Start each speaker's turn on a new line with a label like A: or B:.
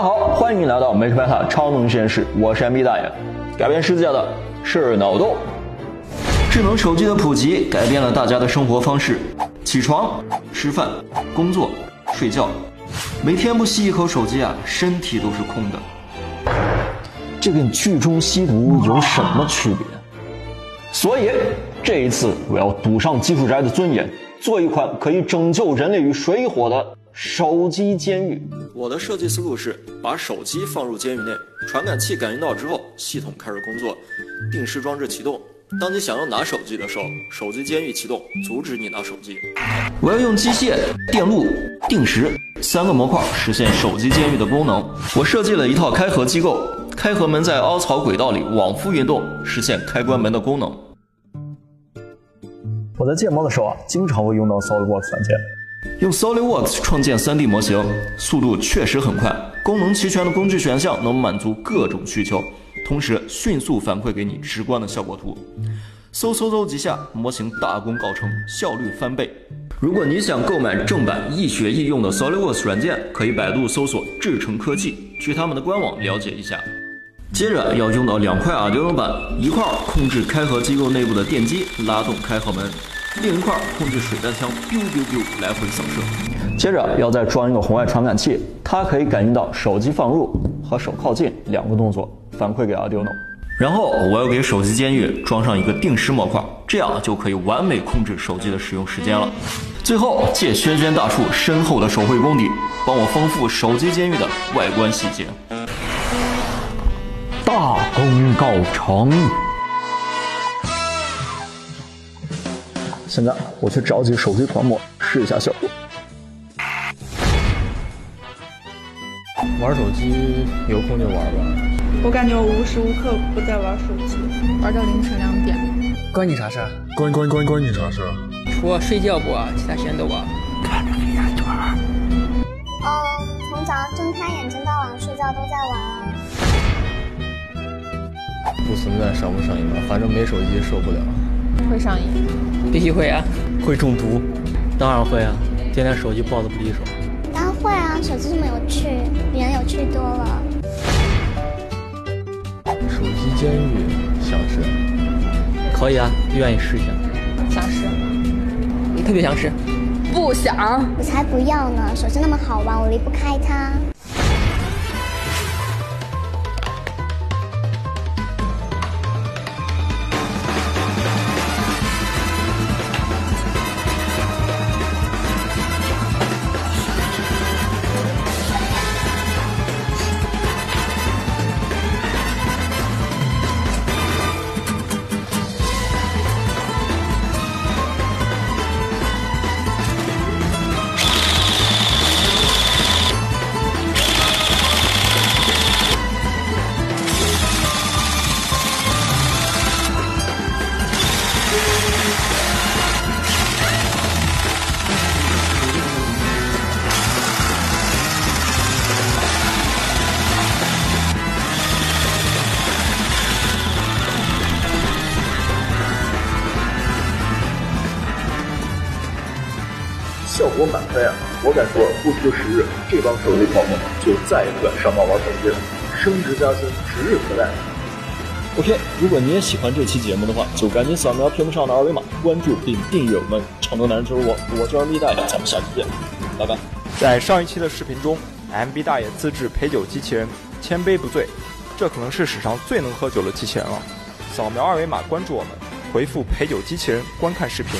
A: 大家好，欢迎来到 Make b e t a 超能实验室，我是 MB 大爷。改变世界的是脑洞。智能手机的普及改变了大家的生活方式，起床、吃饭、工作、睡觉，每天不吸一口手机啊，身体都是空的。这跟剧中吸毒有什么区别？所以这一次我要赌上技术宅的尊严，做一款可以拯救人类于水火的手机监狱。我的设计思路是把手机放入监狱内，传感器感应到之后，系统开始工作，定时装置启动。当你想要拿手机的时候，手机监狱启动，阻止你拿手机。我要用机械、电路、定时三个模块实现手机监狱的功能。我设计了一套开合机构，开合门在凹槽轨道里往复运动，实现开关门的功能。
B: 我在建模的时候啊，经常会用到 SolidWorks 软件。
A: 用 SolidWorks 创建 3D 模型，速度确实很快，功能齐全的工具选项能满足各种需求。同时迅速反馈给你直观的效果图，嗖嗖嗖几下，模型大功告成，效率翻倍。如果你想购买正版易学易用的 SolidWorks 软件，可以百度搜索智成科技，去他们的官网了解一下。接着要用到两块 Arduino 板，一块控制开合机构内部的电机拉动开合门，另一块控制水弹枪 biu biu biu 来回扫射。接着要再装一个红外传感器，它可以感应到手机放入和手靠近两个动作。反馈给 Arduino，然后我要给手机监狱装上一个定时模块，这样就可以完美控制手机的使用时间了。最后借轩轩大树深厚的手绘功底，帮我丰富手机监狱的外观细节。大功告成。
B: 现在我去找几个手机狂魔试一下效果。
C: 玩手机有空就玩吧。
D: 我感觉我无时无刻不在玩手机，
E: 玩到凌晨两点。
C: 关你啥事？
F: 关关关关你啥事？
E: 除了睡觉不玩，其他时间都玩。
G: 看着黑眼圈。
H: 哦，从早上睁开眼睛到晚上睡觉都在玩啊。
C: 不存在上不上瘾吧，反正没手机受不了。
E: 会上瘾，必须会啊。
C: 会中毒，当然会啊，天天手机抱着不离手。
H: 当然会啊，手机这么有趣，比人有趣多了。
C: 手机监狱想试，可以啊，愿意试一下。
E: 想试，你特别想试，
H: 不想，我才不要呢！手机那么好玩，我离不开它。
B: 效果满分啊！我敢说，不出十日，这帮手机泡沫就再也不敢上网玩手机了，升职加薪指日可待。OK，如果你也喜欢这期节目的话，就赶紧扫描屏幕上的二维码，关注并订阅我们“成都男人就是我”，我叫 MB 大爷，咱们下期见，拜拜。
I: 在上一期的视频中，MB 大爷自制陪酒机器人，千杯不醉，这可能是史上最能喝酒的机器人了。扫描二维码关注我们，回复陪酒机器人观看视频。